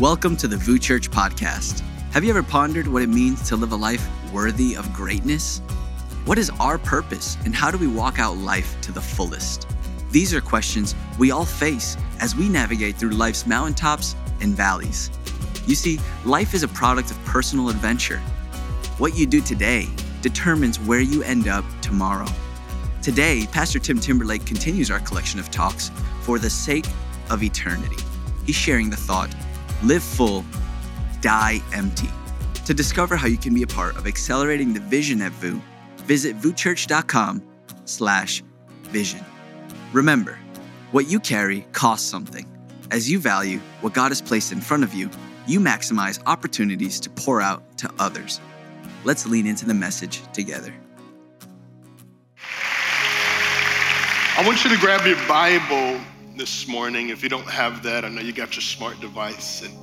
Welcome to the VOUS Church podcast. Have you ever pondered what it means to live a life worthy of greatness? What is our purpose and how do we walk out life to the fullest? These are questions we all face as we navigate through life's mountaintops and valleys. You see, life is a product of personal adventure. What you do today determines where you end up tomorrow. Today, Pastor Tim Timberlake continues our collection of talks for the sake of eternity. He's sharing the thought live full, die empty. To discover how you can be a part of accelerating the vision at VOUS, visit vouschurch.com slash vision. Remember, what you carry costs something. As you value what God has placed in front of you, you maximize opportunities to pour out to others. Let's lean into the message together. I want you to grab your Bible this morning. If you don't have that, I know you got your smart device. And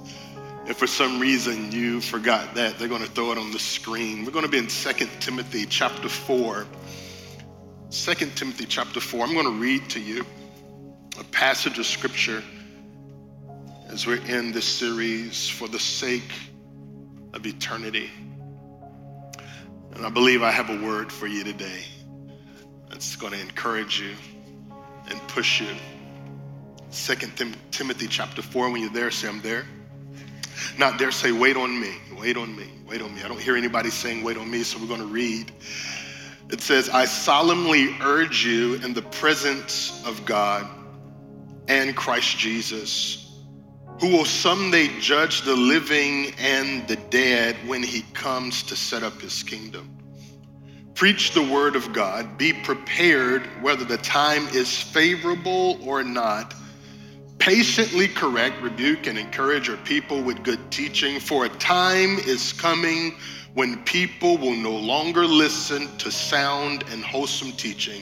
if for some reason you forgot that, they're going to throw it on the screen. We're going to be in 2 Timothy chapter 4. 2 Timothy chapter 4. I'm going to read to you a passage of scripture as we're in this series for the sake of eternity. And I believe I have a word for you today that's going to encourage you and push you. Second Tim- Timothy chapter 4, when you're there, say, I'm there. Not there, say, wait on me, wait on me, wait on me. I don't hear anybody saying, wait on me, so we're going to read. It says, I solemnly urge you in the presence of God and Christ Jesus, who will someday judge the living and the dead when he comes to set up his kingdom. Preach the word of God. Be prepared whether the time is favorable or not. Patiently correct, rebuke, and encourage your people with good teaching, for a time is coming when people will no longer listen to sound and wholesome teaching.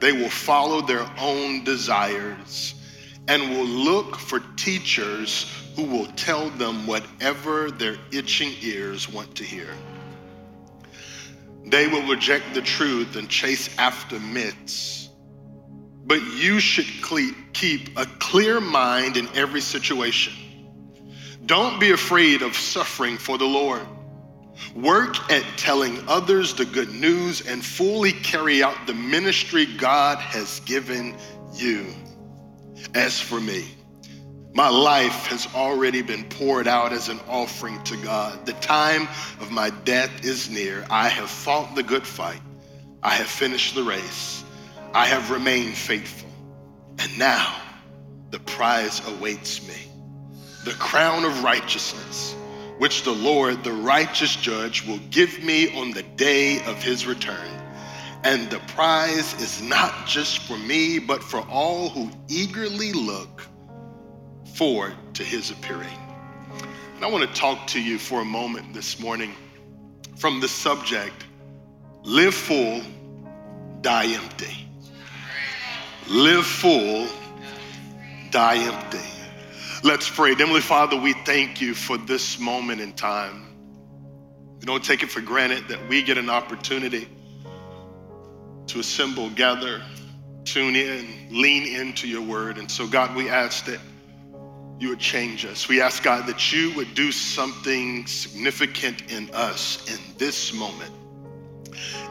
They will follow their own desires and will look for teachers who will tell them whatever their itching ears want to hear. They will reject the truth and chase after myths. But you should keep a clear mind in every situation. Don't be afraid of suffering for the Lord. Work at telling others the good news and fully carry out the ministry God has given you. As for me, my life has already been poured out as an offering to God. The time of my death is near. I have fought the good fight. I have finished the race. I have remained faithful. And now the prize awaits me the crown of righteousness, which the Lord, the righteous judge, will give me on the day of his return. And the prize is not just for me, but for all who eagerly look forward to his appearing. And I want to talk to you for a moment this morning from the subject live full, die empty. Live full, die empty. Let's pray. Heavenly Father, we thank you for this moment in time. We don't take it for granted that we get an opportunity to assemble, gather, tune in, lean into your word. And so, God, we ask that you would change us. We ask, God, that you would do something significant in us in this moment.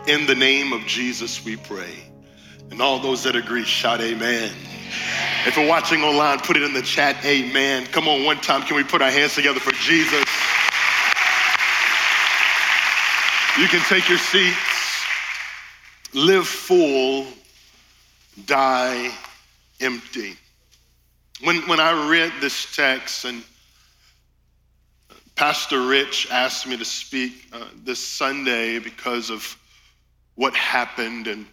In the name of Jesus, we pray. And all those that agree, shout amen. If you're watching online, put it in the chat, amen. Come on, one time, can we put our hands together for Jesus? You can take your seats. Live full, die empty. When, when I read this text, and Pastor Rich asked me to speak uh, this Sunday because of what happened and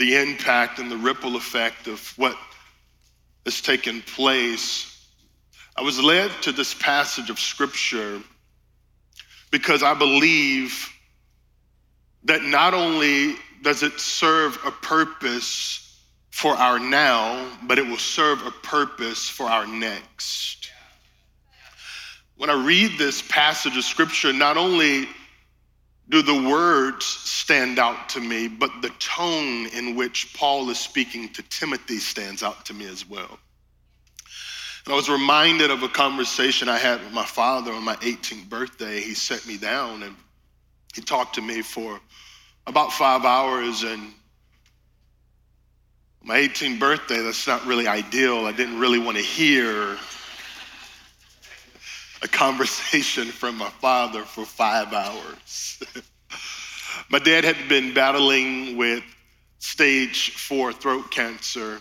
the impact and the ripple effect of what has taken place, I was led to this passage of Scripture because I believe that not only does it serve a purpose for our now, but it will serve a purpose for our next. When I read this passage of scripture, not only do the words stand out to me, but the tone in which Paul is speaking to Timothy stands out to me as well. And I was reminded of a conversation I had with my father on my 18th birthday. He sat me down and he talked to me for about five hours. And my 18th birthday, that's not really ideal. I didn't really want to hear a conversation from my father for five hours. my dad had been battling with stage four throat cancer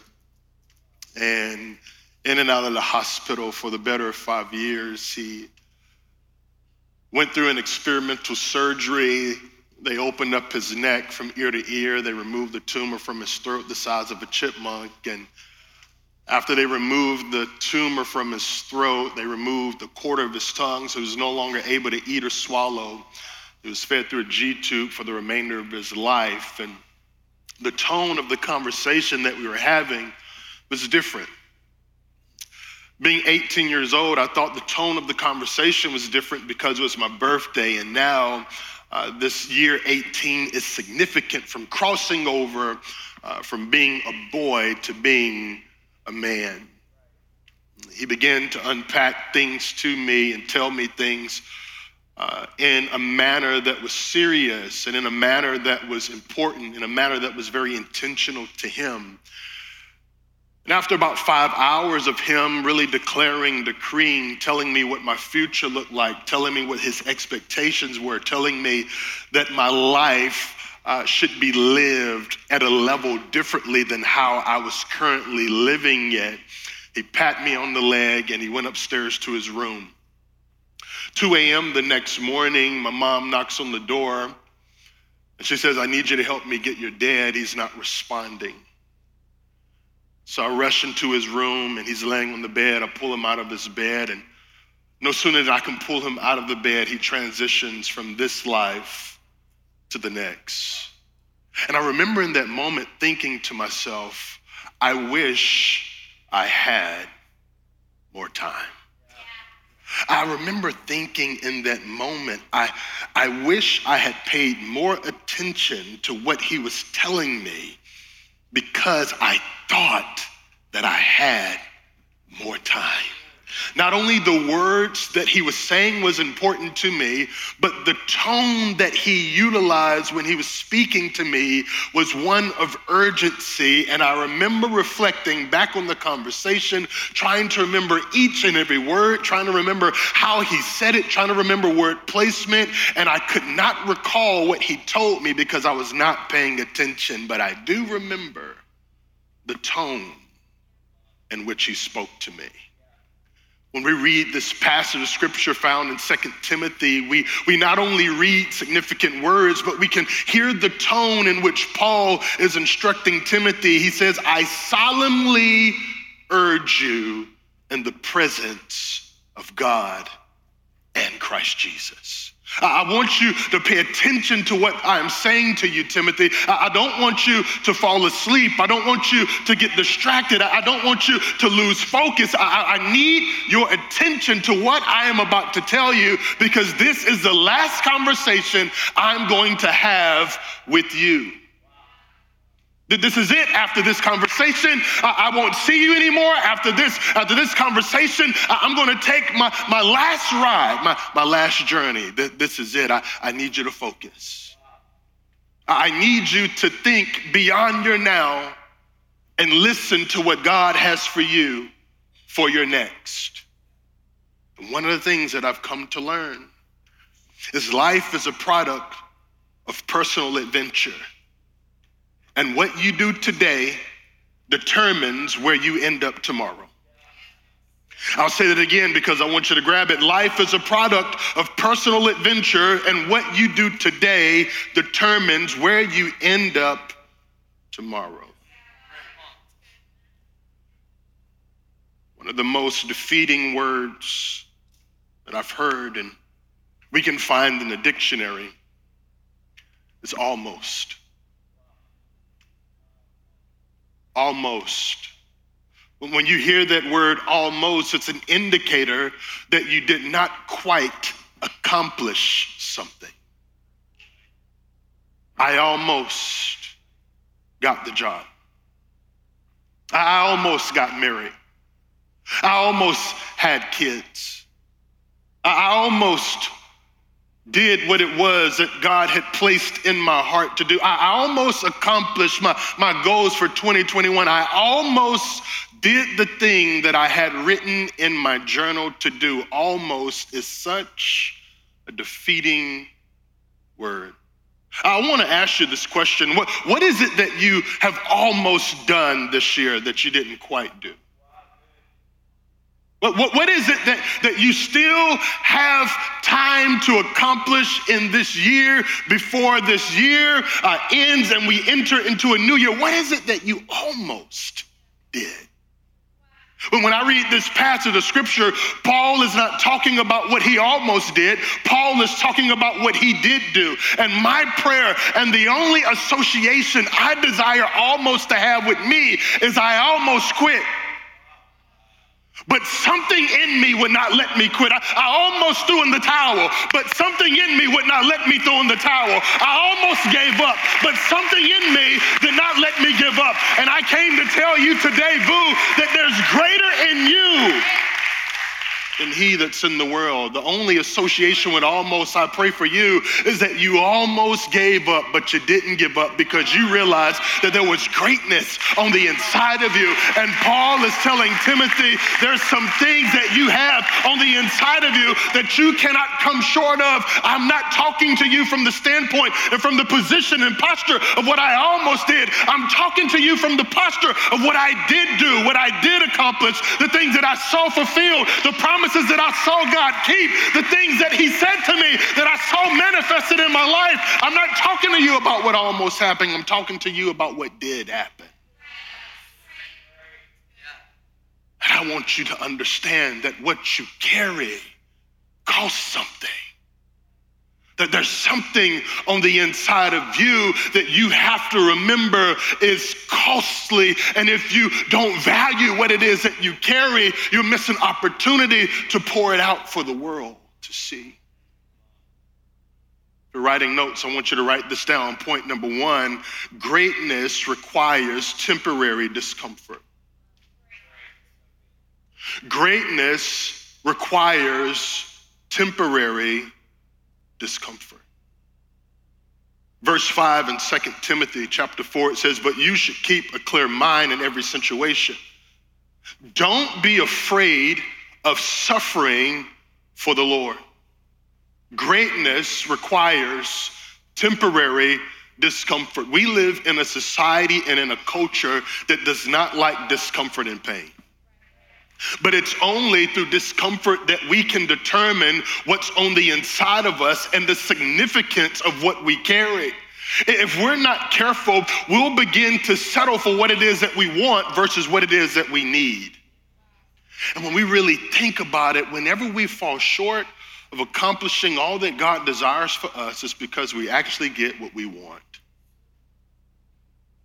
and in and out of the hospital for the better of five years. He went through an experimental surgery. They opened up his neck from ear to ear. They removed the tumor from his throat the size of a chipmunk. And after they removed the tumor from his throat, they removed a quarter of his tongue, so he was no longer able to eat or swallow. He was fed through a G tube for the remainder of his life. And the tone of the conversation that we were having was different. Being 18 years old, I thought the tone of the conversation was different because it was my birthday, and now uh, this year 18 is significant from crossing over uh, from being a boy to being a man. He began to unpack things to me and tell me things uh, in a manner that was serious and in a manner that was important, in a manner that was very intentional to him. And after about five hours of him really declaring, decreeing, telling me what my future looked like, telling me what his expectations were, telling me that my life uh, should be lived at a level differently than how I was currently living it. he pat me on the leg and he went upstairs to his room. 2 a.m. the next morning, my mom knocks on the door and she says, I need you to help me get your dad. He's not responding. So I rush into his room and he's laying on the bed. I pull him out of his bed, and no sooner than I can pull him out of the bed, he transitions from this life to the next. And I remember in that moment thinking to myself, I wish I had more time. I remember thinking in that moment, I, I wish I had paid more attention to what he was telling me because I thought that I had more time. Not only the words that he was saying was important to me, but the tone that he utilized when he was speaking to me was one of urgency. And I remember reflecting back on the conversation, trying to remember each and every word, trying to remember how he said it, trying to remember word placement. And I could not recall what he told me because I was not paying attention, but I do remember the tone in which he spoke to me. When we read this passage of scripture found in 2 Timothy, we, we not only read significant words, but we can hear the tone in which Paul is instructing Timothy. He says, I solemnly urge you in the presence of God and Christ Jesus. I want you to pay attention to what I'm saying to you, Timothy. I don't want you to fall asleep. I don't want you to get distracted. I don't want you to lose focus. I, need your attention to what I am about to tell you because this is the last conversation I'm going to have with you. This is it after this conversation. I, won't see you anymore after this, after this conversation. I, am going to take my, my last ride, my, my last journey. This is it. I, I need you to focus. I need you to think beyond your now and listen to what God has for you for your next. One of the things that I've come to learn is life is a product of personal adventure. And what you do today determines where you end up tomorrow. I'll say that again because I want you to grab it. Life is a product of personal adventure, and what you do today determines where you end up tomorrow. One of the most defeating words that I've heard, and we can find in the dictionary, is almost. Almost. When you hear that word almost, it's an indicator that you did not quite accomplish something. I almost got the job. I almost got married. I almost had kids. I almost did what it was that God had placed in my heart to do. I almost accomplished my, my goals for 2021. I almost did the thing that I had written in my journal to do. Almost is such a defeating word. I want to ask you this question. What, what is it that you have almost done this year that you didn't quite do? What, what, what is it that, that you still have time to accomplish in this year before this year uh, ends and we enter into a new year? What is it that you almost did? But when I read this passage of scripture, Paul is not talking about what he almost did. Paul is talking about what he did do. And my prayer and the only association I desire almost to have with me is I almost quit. But something in me would not let me quit. I, I, almost threw in the towel, but something in me would not let me throw in the towel. I almost gave up, but something in me did not let me give up. And I came to tell you today, Boo, that there's greater in you than he that's in the world. The only association with almost, I pray for you, is that you almost gave up, but you didn't give up because you realized that there was greatness on the inside of you. And Paul is telling Timothy, there's some things that you have on the inside of you that you cannot come short of. I'm not talking to you from the standpoint and from the position and posture of what I almost did. I'm talking to you from the posture of what I did do, what I did accomplish, the things that I saw fulfilled, the promise promises that I saw God keep, the things that He said to me that I saw manifested in my life. I'm not talking to you about what almost happened, I'm talking to you about what did happen. And I want you to understand that what you carry costs something that there's something on the inside of you that you have to remember is costly. And if you don't value what it is that you carry, you miss an opportunity to pour it out for the world to see. If you're writing notes, I want you to write this down. Point number one greatness requires temporary discomfort. Greatness requires temporary discomfort. Verse 5 in 2 Timothy chapter 4, it says, But you should keep a clear mind in every situation. Don't be afraid of suffering for the Lord. Greatness requires temporary discomfort. We live in a society and in a culture that does not like discomfort and pain. But it's only through discomfort that we can determine what's on the inside of us and the significance of what we carry. If we're not careful, we'll begin to settle for what it is that we want versus what it is that we need. And when we really think about it, whenever we fall short of accomplishing all that God desires for us, it's because we actually get what we want.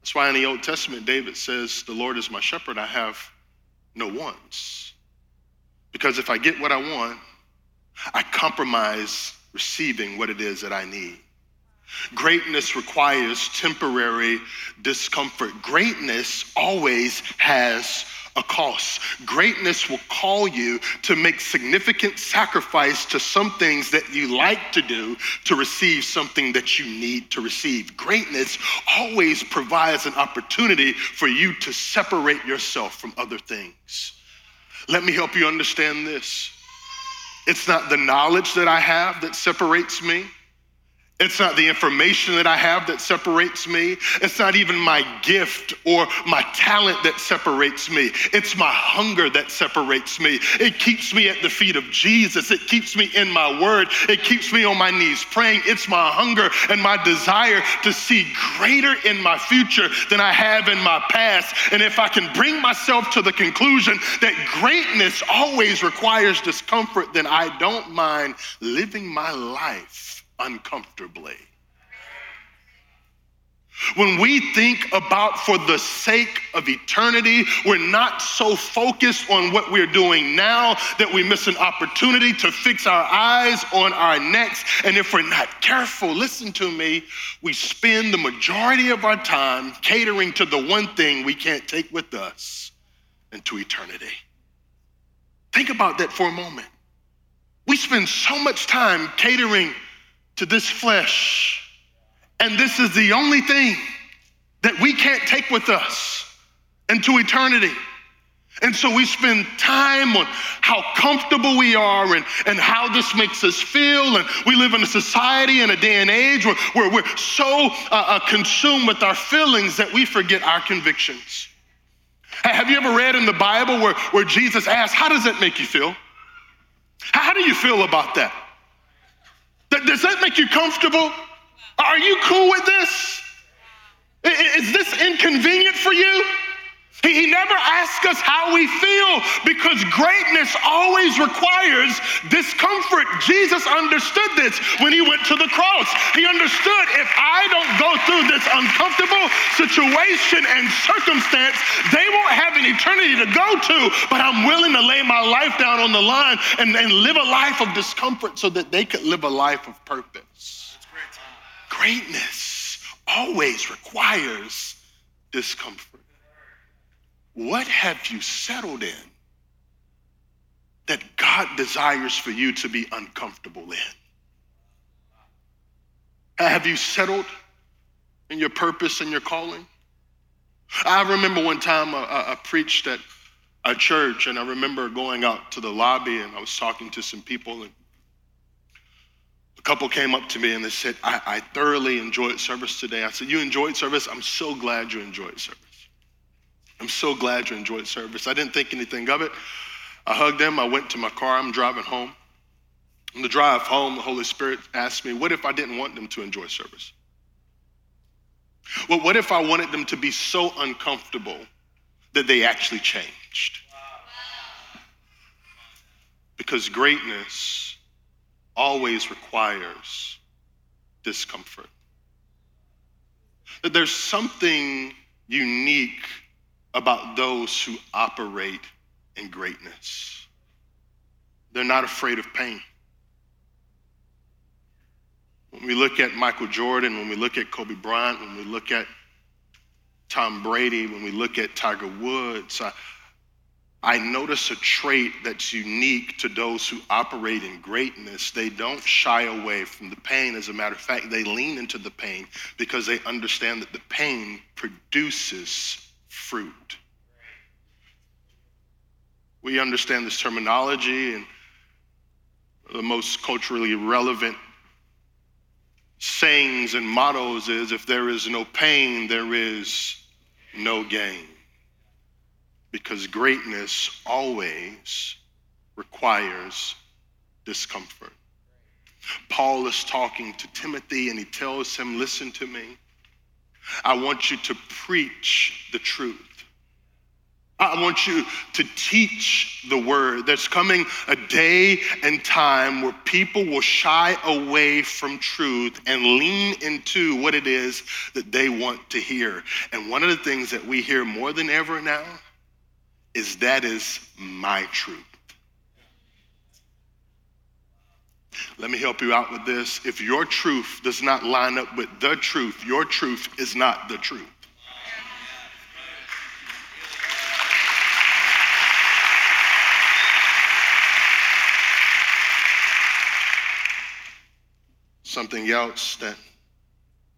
That's why in the Old Testament, David says, The Lord is my shepherd, I have no wants. Because if I get what I want, I compromise receiving what it is that I need. Greatness requires temporary discomfort. Greatness always has a cost. Greatness will call you to make significant sacrifice to some things that you like to do to receive something that you need to receive. Greatness always provides an opportunity for you to separate yourself from other things. Let me help you understand this. It's not the knowledge that I have that separates me. It's not the information that I have that separates me. It's not even my gift or my talent that separates me. It's my hunger that separates me. It keeps me at the feet of Jesus. It keeps me in my word. It keeps me on my knees praying. It's my hunger and my desire to see greater in my future than I have in my past. And if I can bring myself to the conclusion that greatness always requires discomfort, then I don't mind living my life uncomfortably. When we think about for the sake of eternity, we're not so focused on what we're doing now that we miss an opportunity to fix our eyes on our next. And if we're not careful, listen to me, we spend the majority of our time catering to the one thing we can't take with us into eternity. Think about that for a moment. We spend so much time catering to this flesh, and this is the only thing that we can't take with us into eternity. And so we spend time on how comfortable we are and, and how this makes us feel. And we live in a society and a day and age where, where we're so uh, uh, consumed with our feelings that we forget our convictions. Have you ever read in the Bible where, where Jesus asked, How does that make you feel? How do you feel about that? Does that make you comfortable? Are you cool with this? Is this inconvenient for you? He never asks us how we feel because greatness always requires discomfort. Jesus understood this when he went to the cross. He understood if I don't go through this uncomfortable situation and circumstance, they won't have an eternity to go to, but I'm willing to lay my life down on the line and, and live a life of discomfort so that they could live a life of purpose. Greatness always requires discomfort. What have you settled in that God desires for you to be uncomfortable in? Have you settled in your purpose and your calling? I remember one time I, I, preached at a church, and I remember going out to the lobby and I was talking to some people, and a couple came up to me and they said, I, I thoroughly enjoyed service today. I said, You enjoyed service? I'm so glad you enjoyed service. I'm so glad you enjoyed service. I didn't think anything of it. I hugged them. I went to my car. I'm driving home. On the drive home, the Holy Spirit asked me, What if I didn't want them to enjoy service? Well, what if I wanted them to be so uncomfortable that they actually changed? Because greatness always requires discomfort. That there's something unique about those who operate in greatness. They're not afraid of pain. When we look at Michael Jordan, when we look at Kobe Bryant, when we look at Tom Brady, when we look at Tiger Woods, I, I notice a trait that's unique to those who operate in greatness. They don't shy away from the pain. As a matter of fact, they lean into the pain because they understand that the pain produces fruit. We understand this terminology, and the most culturally relevant sayings and mottos is if there is no pain, there is no gain. Because greatness always requires discomfort. Paul is talking to Timothy and he tells him, Listen to me. I want you to preach the truth. I want you to teach the word. There's coming a day and time where people will shy away from truth and lean into what it is that they want to hear. And one of the things that we hear more than ever now is that is my truth. Let me help you out with this. If your truth does not line up with the truth, your truth is not the truth. Something else that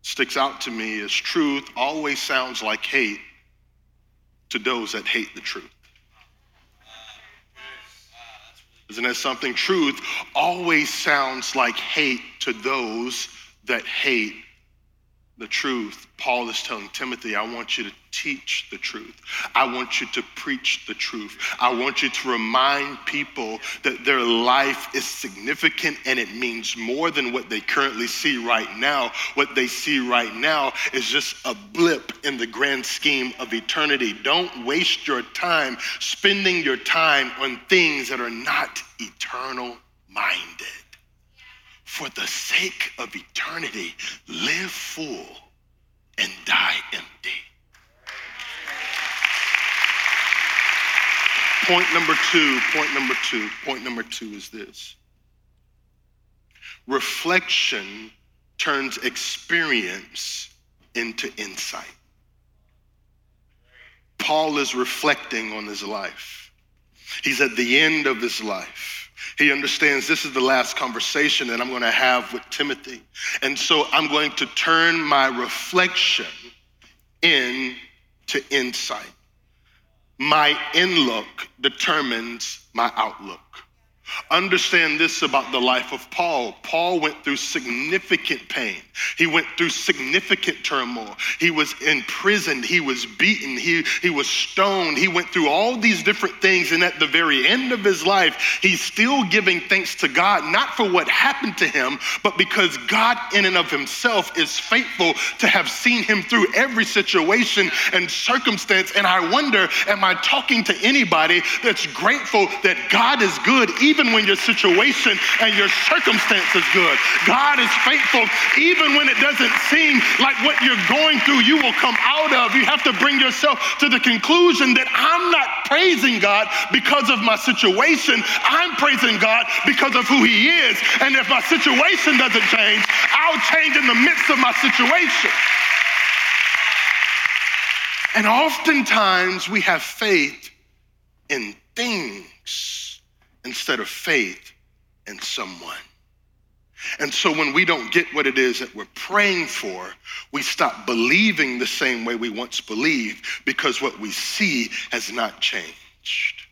sticks out to me is truth always sounds like hate to those that hate the truth. Isn't that something? Truth always sounds like hate to those that hate the truth. Paul is telling Timothy, I want you to teach the truth. I want you to preach the truth. I want you to remind people that their life is significant and it means more than what they currently see right now. What they see right now is just a blip in the grand scheme of eternity. Don't waste your time spending your time on things that are not eternal minded. For the sake of eternity, live full and die empty. Point number two, point number two, point number two is this reflection turns experience into insight. Paul is reflecting on his life. He's at the end of his life. He understands this is the last conversation that I'm going to have with Timothy. And so I'm going to turn my reflection into insight. My in look determines my outlook. Understand this about the life of Paul. Paul went through significant pain. He went through significant turmoil. He was imprisoned. He was beaten. He, he was stoned. He went through all these different things. And at the very end of his life, he's still giving thanks to God, not for what happened to him, but because God, in and of himself, is faithful to have seen him through every situation and circumstance. And I wonder, am I talking to anybody that's grateful that God is good, even even when your situation and your circumstance is good. God is faithful even when it doesn't seem like what you're going through you will come out of. You have to bring yourself to the conclusion that I'm not praising God because of my situation. I'm praising God because of who He is. And if my situation doesn't change, I'll change in the midst of my situation. And oftentimes we have faith in things instead of faith in someone. And so when we don't get what it is that we're praying for, we stop believing the same way we once believed because what we see has not changed.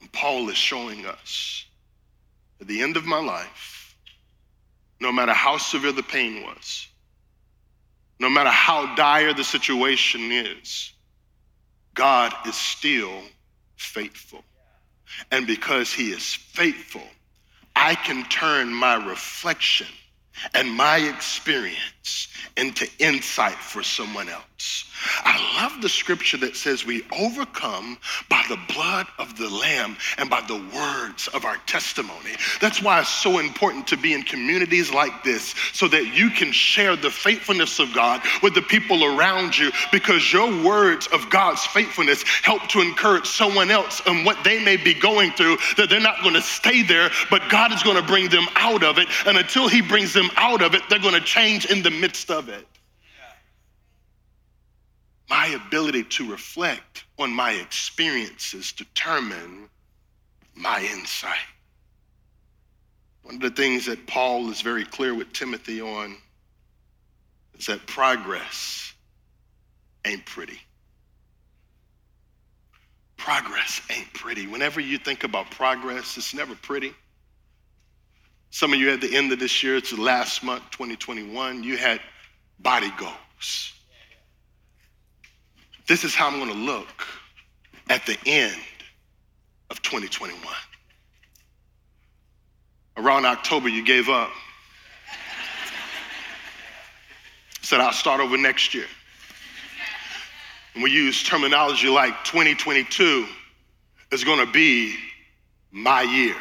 And Paul is showing us at the end of my life, no matter how severe the pain was, no matter how dire the situation is, God is still faithful. And because he is faithful, I can turn my reflection and my experience into insight for someone else. I love the scripture that says we overcome by the blood of the Lamb and by the words of our testimony. That's why it's so important to be in communities like this so that you can share the faithfulness of God with the people around you because your words of God's faithfulness help to encourage someone else and what they may be going through that they're not going to stay there, but God is going to bring them out of it. And until He brings them out of it, they're going to change in the midst of it my ability to reflect on my experiences determine my insight. One of the things that Paul is very clear with Timothy on is that progress ain't pretty. Progress ain't pretty. Whenever you think about progress, it's never pretty. Some of you at the end of this year, it's the last month, 2021, you had body goals this is how I'm going to look at the end of 2021. Around October, you gave up. Said, I'll start over next year. And we use terminology like 2022 is going to be my year.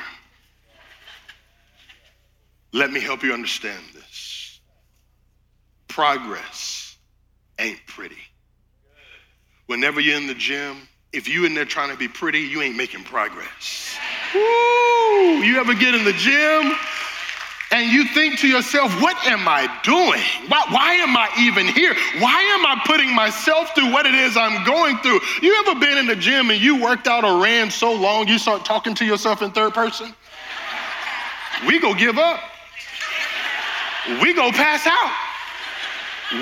Let me help you understand this. Progress ain't pretty. Whenever you're in the gym, if you in there trying to be pretty, you ain't making progress. Woo! You ever get in the gym and you think to yourself, what am I doing? Why, why am I even here? Why am I putting myself through what it is I'm going through? You ever been in the gym and you worked out or ran so long you start talking to yourself in third person? We go give up. We go pass out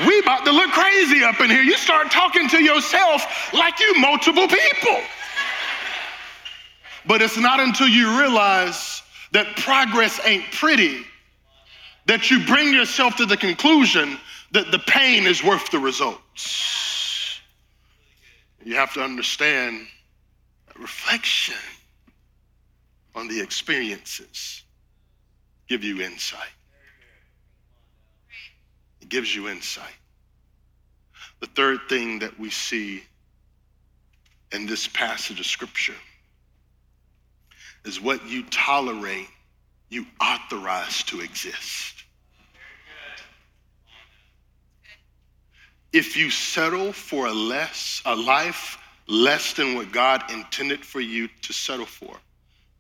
we about to look crazy up in here. You start talking to yourself like you multiple people. But it's not until you realize that progress ain't pretty that you bring yourself to the conclusion that the pain is worth the results. You have to understand reflection on the experiences give you insight gives you insight. The third thing that we see in this passage of scripture is what you tolerate, you authorize to exist. If you settle for a less, a life less than what God intended for you to settle for,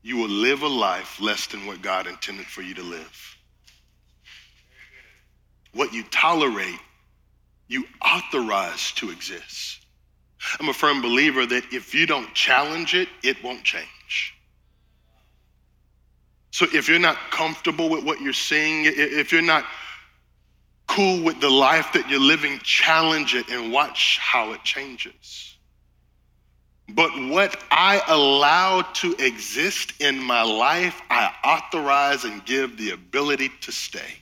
you will live a life less than what God intended for you to live. What you tolerate, you authorize to exist. I'm a firm believer that if you don't challenge it, it won't change. So if you're not comfortable with what you're seeing, if you're not cool with the life that you're living, challenge it and watch how it changes. But what I allow to exist in my life, I authorize and give the ability to stay.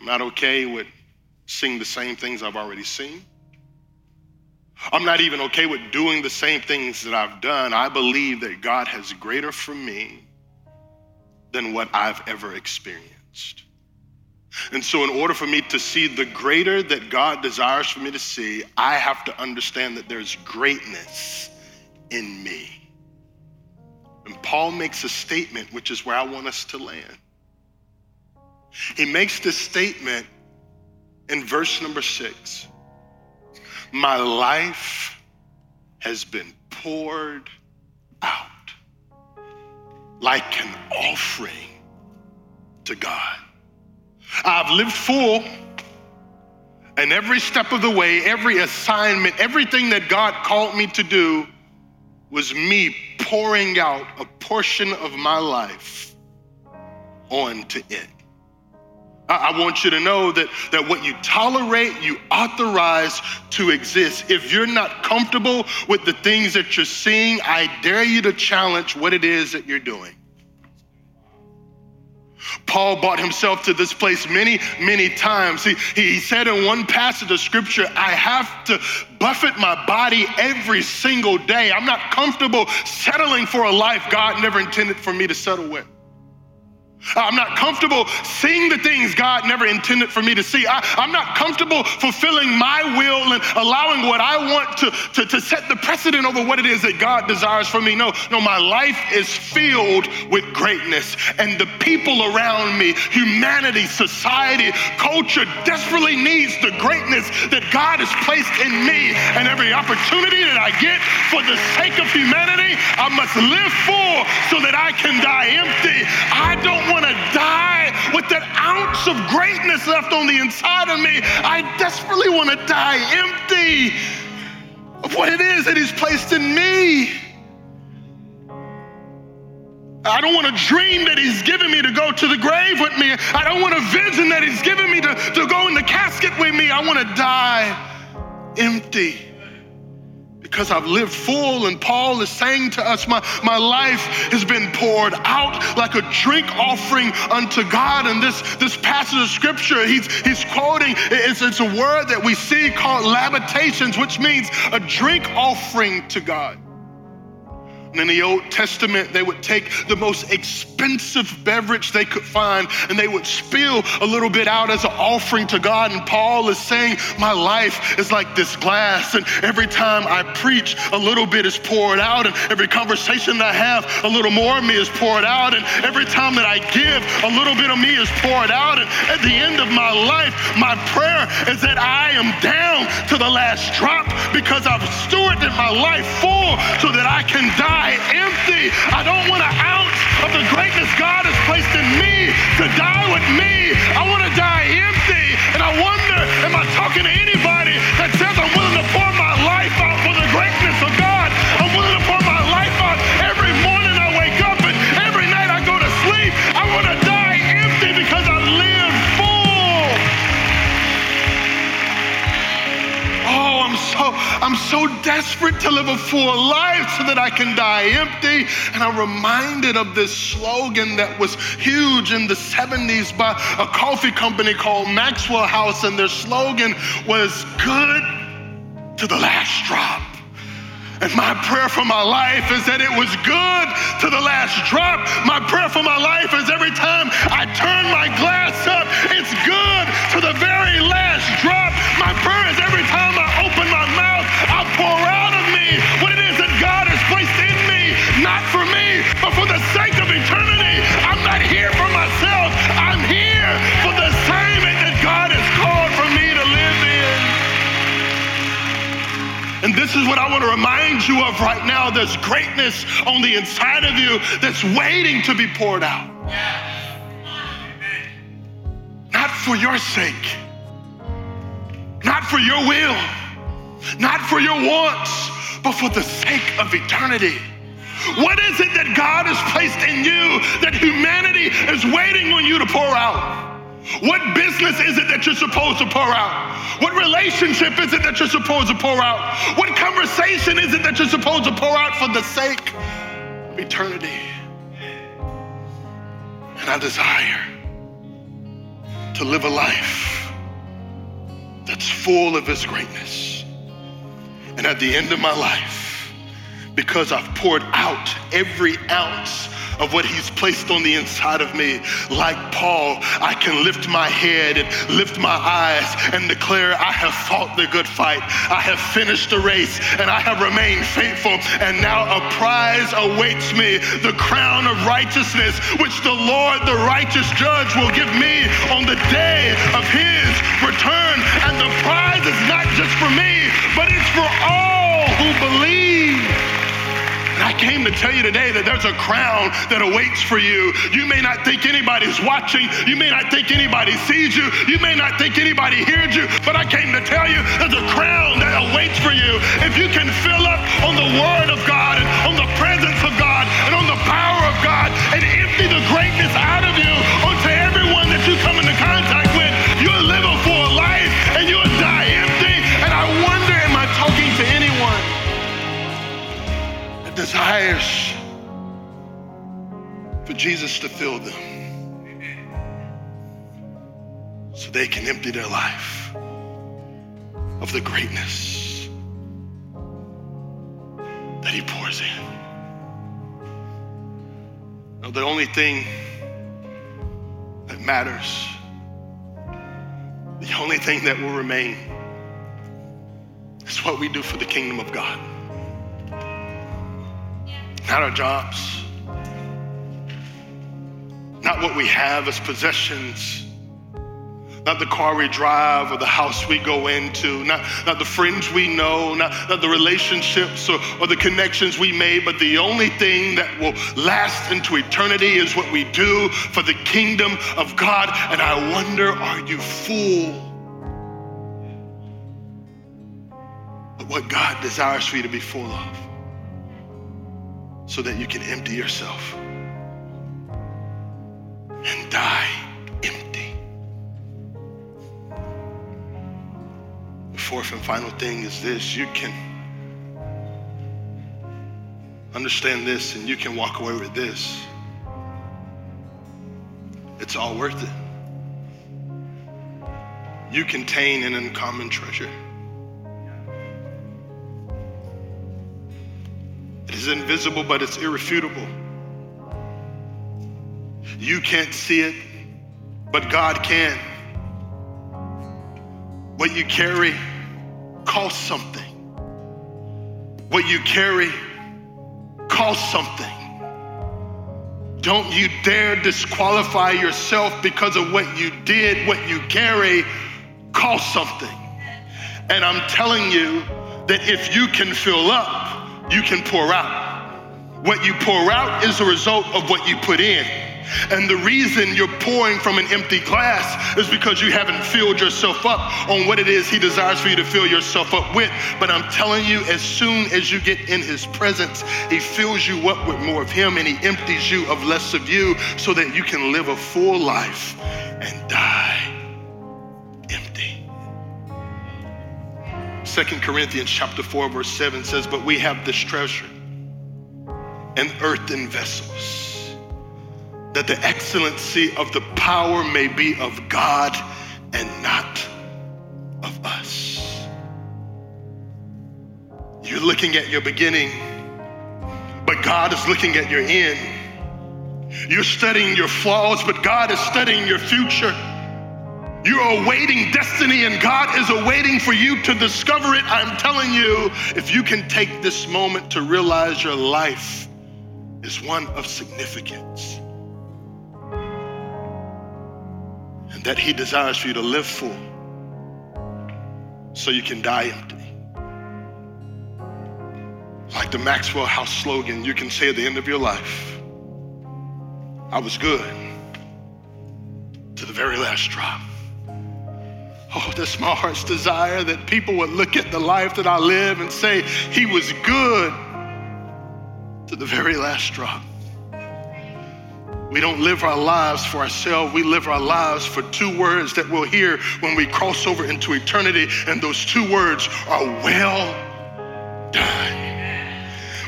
I'm not okay with seeing the same things I've already seen. I'm not even okay with doing the same things that I've done. I believe that God has greater for me than what I've ever experienced. And so, in order for me to see the greater that God desires for me to see, I have to understand that there's greatness in me. And Paul makes a statement, which is where I want us to land. He makes this statement in verse number six My life has been poured out like an offering to God. I've lived full, and every step of the way, every assignment, everything that God called me to do was me pouring out a portion of my life onto it. I want you to know that, that what you tolerate, you authorize to exist. If you're not comfortable with the things that you're seeing, I dare you to challenge what it is that you're doing. Paul brought himself to this place many, many times. He, he said in one passage of scripture, I have to buffet my body every single day. I'm not comfortable settling for a life God never intended for me to settle with. I'm not comfortable seeing the things God never intended for me to see. I, am not comfortable fulfilling my will and allowing what I want to, to, to set the precedent over what it is that God desires for me. No, no, my life is filled with greatness. And the people around me, humanity, society, culture desperately needs the greatness that God has placed in me. And every opportunity that I get for the sake of humanity, I must live for so that I can die empty. I don't want to die with that ounce of greatness left on the inside of me. I desperately want to die empty of what it is that He's placed in me. I don't want a dream that he's given me to go to the grave with me. I don't want a vision that he's given me to, to go in the casket with me. I want to die empty because I've lived full. And Paul is saying to us, my, my life has been poured out like a drink offering unto God. And this, this passage of scripture, he's, he's quoting, it's, it's a word that we see called lamentations, which means a drink offering to God. And in the Old Testament, they would take the most expensive beverage they could find and they would spill a little bit out as an offering to God. And Paul is saying, My life is like this glass. And every time I preach, a little bit is poured out. And every conversation I have, a little more of me is poured out. And every time that I give, a little bit of me is poured out. And at the end of my life, my prayer is that I am down to the last drop because I've stewarded my life full so that I can die die empty. I don't want an ounce of the greatness God has placed in me to die with me. I want to die empty. And I wonder, am I talking to anybody that says I'm willing I'm so desperate to live a full life so that I can die empty. And I'm reminded of this slogan that was huge in the 70s by a coffee company called Maxwell House. And their slogan was good to the last drop. And my prayer for my life is that it was good to the last drop. My prayer for my life is every time I turn my glass up, it's good to the very last drop. My prayer is every time I pour out of me what it is that God has placed in me, not for me, but for the sake of eternity. I'm not here for myself. I'm here for the assignment that God has called for me to live in. And this is what I want to remind you of right now. There's greatness on the inside of you that's waiting to be poured out. Not for your sake, not for your will, not for your wants, but for the sake of eternity. What is it that God has placed in you that humanity is waiting on you to pour out? What business is it that you're supposed to pour out? What relationship is it that you're supposed to pour out? What conversation is it that you're supposed to pour out for the sake of eternity? And I desire to live a life that's full of His greatness. And at the end of my life, because I've poured out every ounce of what He's placed on the inside of me. Like Paul, I can lift my head and lift my eyes and declare, I have fought the good fight. I have finished the race and I have remained faithful. And now a prize awaits me the crown of righteousness, which the Lord, the righteous judge, will give me on the day of His return. And the prize is not just for me, but it's for all who believe. I came to tell you today that there's a crown that awaits for you. You may not think anybody's watching. You may not think anybody sees you. You may not think anybody hears you. But I came to tell you there's a crown that awaits for you. If you can fill up on the Word of God and on the presence of God and on the power of God and empty the greatness out of you desires for Jesus to fill them so they can empty their life of the greatness that He pours in. Now, the only thing that matters, the only thing that will remain, is what we do for the kingdom of God not our jobs, not what we have as possessions, not the car we drive or the house we go into, not, not the friends we know, not, not the relationships or, or the connections we made, but the only thing that will last into eternity is what we do for the kingdom of God. And I wonder, are you full of what God desires for you to be full of? So that you can empty yourself and die empty. The fourth and final thing is this you can understand this and you can walk away with this. It's all worth it. You contain an uncommon treasure. It is invisible, but it's irrefutable. You can't see it, but God can. What you carry costs something. What you carry costs something. Don't you dare disqualify yourself because of what you did. What you carry costs something. And I'm telling you that if you can fill up, you can pour out. What you pour out is a result of what you put in. And the reason you're pouring from an empty glass is because you haven't filled yourself up on what it is He desires for you to fill yourself up with. But I'm telling you, as soon as you get in His presence, He fills you up with more of Him and He empties you of less of you so that you can live a full life and die Second Corinthians chapter 4, verse 7 says, But we have this treasure in earthen vessels, that the excellency of the power may be of God and not of us. You're looking at your beginning, but God is looking at your end. You're studying your flaws, but God is studying your future. You're awaiting destiny, and God is awaiting for you to discover it. I'm telling you, if you can take this moment to realize your life is one of significance, and that He desires for you to live full so you can die empty. Like the Maxwell House slogan, you can say at the end of your life, I was good to the very last drop. Oh, that's my heart's desire that people would look at the life that I live and say, He was good to the very last drop. We don't live our lives for ourselves. We live our lives for two words that we'll hear when we cross over into eternity. And those two words are well done.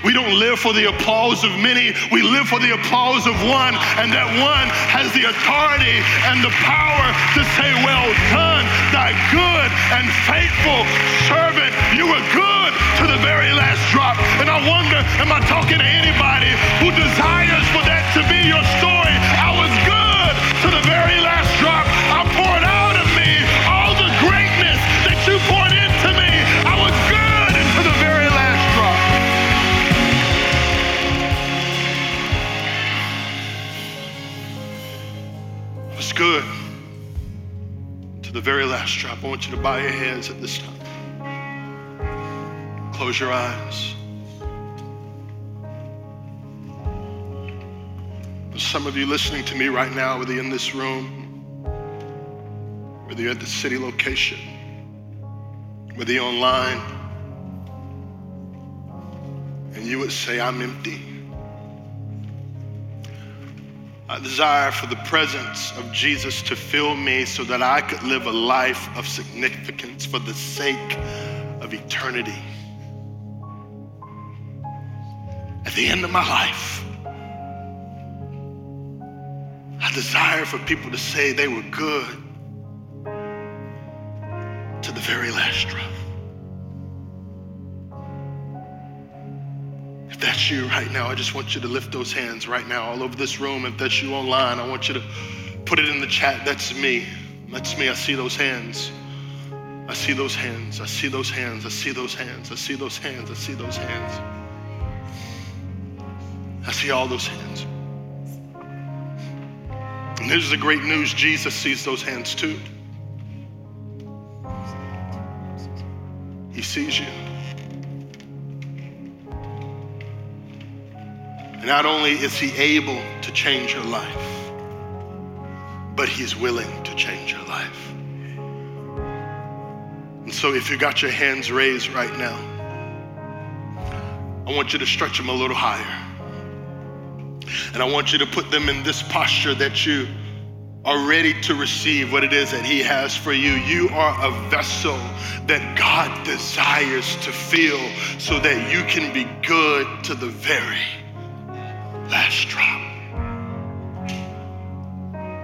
We don't live for the applause of many, we live for the applause of one, and that one has the authority and the power to say, Well done, thy good and faithful servant. You were good to the very last drop. And I wonder, am I talking to anybody who desires for that to be your story? I was good to the very last drop. I poured out of me all the greatness that you poured I want you to bow your heads at this time. Close your eyes. There's some of you listening to me right now, whether you're in this room, whether you're at the city location, whether you're online, and you would say, I'm empty. I desire for the presence of Jesus to fill me so that I could live a life of significance for the sake of eternity. At the end of my life, I desire for people to say they were good to the very last drop. That's you right now, I just want you to lift those hands right now all over this room. If that's you online, I want you to put it in the chat. That's me. That's me. I see those hands. I see those hands. I see those hands. I see those hands. I see those hands. I see those hands. I see all those hands. And here's the great news Jesus sees those hands too. He sees you. And not only is he able to change your life, but he's willing to change your life. And so if you got your hands raised right now, I want you to stretch them a little higher. And I want you to put them in this posture that you are ready to receive what it is that He has for you. You are a vessel that God desires to fill so that you can be good to the very last drop.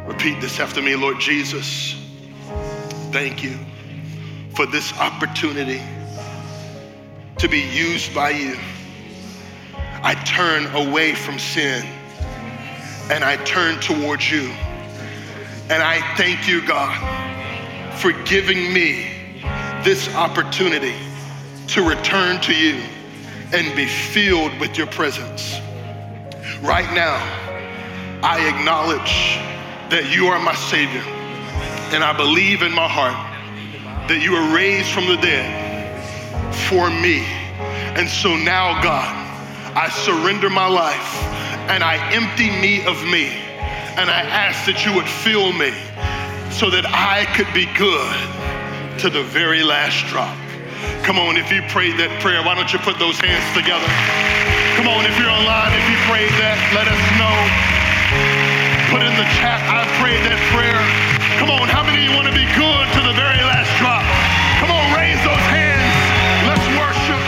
Repeat this after me, Lord Jesus. Thank you for this opportunity to be used by you. I turn away from sin and I turn towards you. And I thank you, God, for giving me this opportunity to return to you and be filled with your presence. Right now, I acknowledge that you are my Savior, and I believe in my heart that you were raised from the dead for me. And so now, God, I surrender my life and I empty me of me. And I ask that you would fill me so that I could be good to the very last drop. Come on, if you prayed that prayer, why don't you put those hands together? Come on, if you're online, if you prayed that, let us know. Put in the chat, I prayed that prayer. Come on, how many of you want to be good to the very last drop? Come on, raise those hands. Let's worship.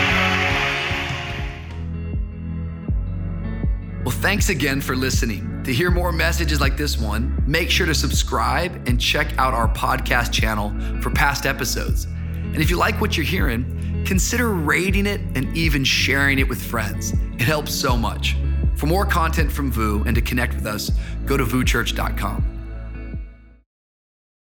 Well, thanks again for listening. To hear more messages like this one, make sure to subscribe and check out our podcast channel for past episodes. And if you like what you're hearing, consider rating it and even sharing it with friends. It helps so much. For more content from VOUS and to connect with us, go to VOUSchurch.com.